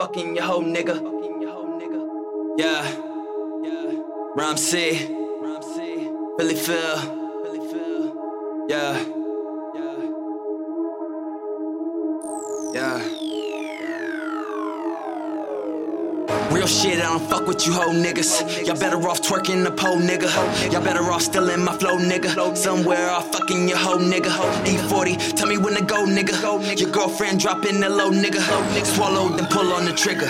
Fucking your whole nigga. Yeah. Yeah. Rhyme C. Philly Phil. Yeah. Yeah. Yeah. Shit, I don't fuck with you hoe niggas. Y'all better off twerking the pole nigga. Y'all better off still in my flow nigga. Somewhere off fucking your hoe nigga. E40, tell me when to go nigga. Your girlfriend dropping the low nigga. Swallow, then pull on the trigger.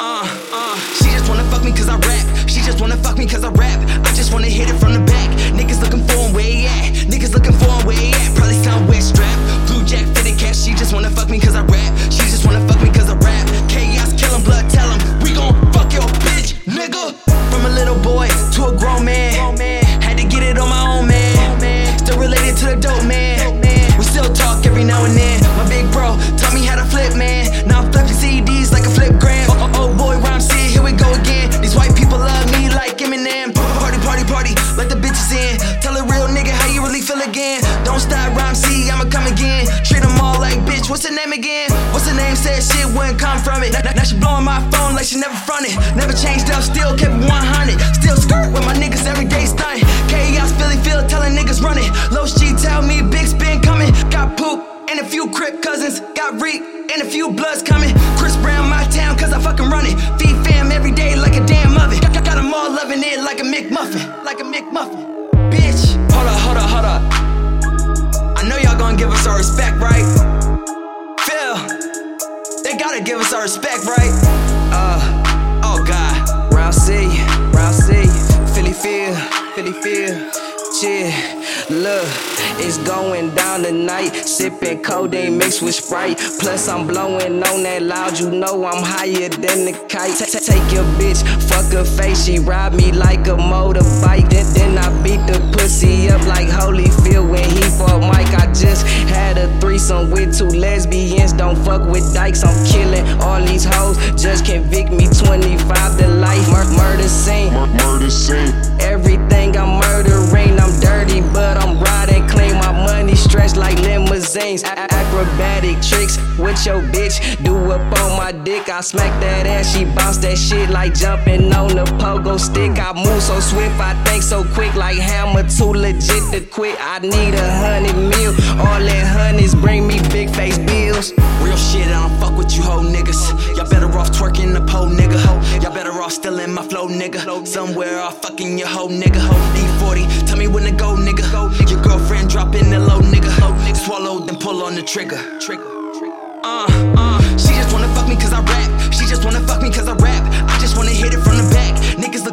Uh, uh, she just wanna fuck me cause I rap. She just wanna fuck me cause I rap. I just wanna hit it from the back. Niggas looking for him Stop, rhyme C, I'ma come again. Treat them all like bitch, what's her name again? What's her name? Said shit wouldn't come from it. Now, now she blowing my phone like she never fronted. Never changed up, still kept 100. Still skirt with my niggas every day stunting. Chaos, Philly, Phil, telling niggas running. Low G tell me big spin coming. Got poop and a few crip cousins. Got reek and a few bloods coming. Chris Brown, my town, cause I fucking run it. Feed fam every day like a damn oven. Got, got them all loving it like a McMuffin. Like a McMuffin. Bitch. Hold up, hold up, hold up. Gonna give us our respect, right? Phil, they gotta give us our respect, right? Uh, oh God. Round C, round C, Philly Phil, Philly Phil, chill. Look, it's going down tonight. Sipping codeine mixed with Sprite. Plus, I'm blowing on that loud. You know I'm higher than the kite. Ta- ta- Take your bitch, fuck her face. She ride me like a motorbike. Then, then I beat Don't fuck with dykes. I'm killing all these hoes. Just convict me 25 to life. Mur- murder scene. Mur- murder scene. Everything I'm murdering, I'm dirty, but I'm riding clean. My money stretched like limousines. A- acrobatic tricks with your bitch. Do up on my dick. I smack that ass, she bounce that shit like jumping on a pogo stick. I move so swift, I think so quick, like hammer too legit to quit. I need a hundred mil. All that honeys bring me big face Real shit, I don't fuck with you hoe niggas. Y'all better off twerking the pole nigga. Y'all better off still in my flow nigga. Somewhere off fucking your hoe nigga. E40, tell me when to go nigga. Your girlfriend dropping the low nigga. Swallow, then pull on the trigger. Uh, uh, she just wanna fuck me cause I rap. She just wanna fuck me cause I rap. I just wanna hit it from the back. Niggas